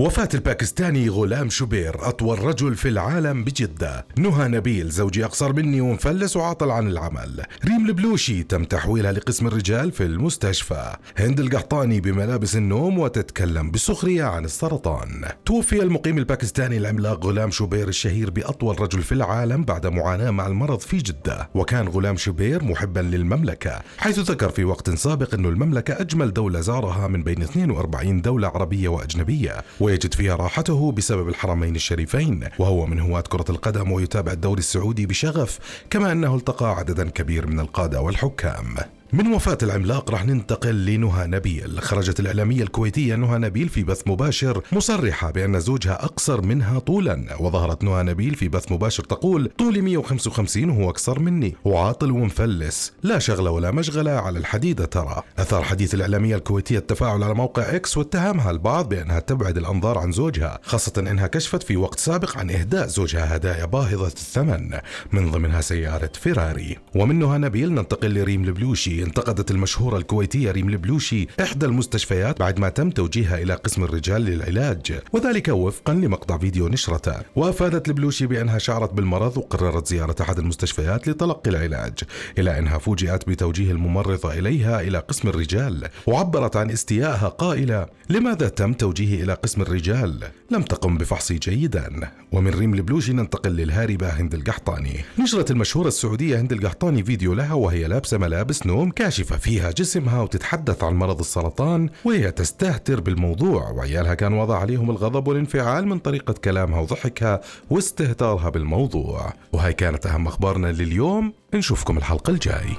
وفاة الباكستاني غلام شوبير أطول رجل في العالم بجدة. نهى نبيل زوجي أقصر مني ومفلس وعاطل عن العمل. ريم البلوشي تم تحويلها لقسم الرجال في المستشفى. هند القحطاني بملابس النوم وتتكلم بسخرية عن السرطان. توفي المقيم الباكستاني العملاق غلام شوبير الشهير بأطول رجل في العالم بعد معاناة مع المرض في جدة. وكان غلام شوبير محبا للمملكة حيث ذكر في وقت سابق أن المملكة أجمل دولة زارها من بين 42 دولة عربية وأجنبية. ويجد فيها راحته بسبب الحرمين الشريفين وهو من هواة كرة القدم ويتابع الدوري السعودي بشغف كما أنه التقى عددا كبير من القادة والحكام. من وفاة العملاق رح ننتقل لنهى نبيل. خرجت الإعلامية الكويتية نهى نبيل في بث مباشر مصرحة بأن زوجها أقصر منها طولا. وظهرت نهى نبيل في بث مباشر تقول طولي 155 وهو أقصر مني. وعاطل ومفلس لا شغلة ولا مشغلة على الحديدة ترى. أثار حديث الإعلامية الكويتية التفاعل على موقع إكس واتهمها البعض بأنها تبعد الأنظار عن زوجها خاصة أنها كشفت في وقت سابق عن إهداء زوجها هدايا باهظة الثمن. من ضمنها سيارة فيراري. ومن نهى نبيل ننتقل لريم البلوشي انتقدت المشهورة الكويتية ريم البلوشي إحدى المستشفيات بعد ما تم توجيهها إلى قسم الرجال للعلاج. وذلك وفقا لمقطع فيديو نشرته. وأفادت البلوشي بأنها شعرت بالمرض وقررت زيارة أحد المستشفيات لتلقي العلاج إلى أنها فوجئت بتوجيه الممرضة إليها إلى قسم الرجال وعبرت عن استيائها قائلة لماذا تم توجيهي إلى قسم الرجال؟ لم تقم بفحصي جيدا. ومن ريم البلوشي ننتقل للهاربة هند القحطاني. نشرت المشهورة السعودية هند القحطاني فيديو لها وهي لابسة ملابس نوم كاشفة فيها جسمها وتتحدث عن مرض السرطان وهي تستهتر بالموضوع وعيالها كان وضع عليهم الغضب والانفعال من طريقة كلامها وضحكها واستهتارها بالموضوع. وهي كانت أهم أخبارنا لليوم نشوفكم الحلقة الجاي.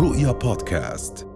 رؤيا بودكاست.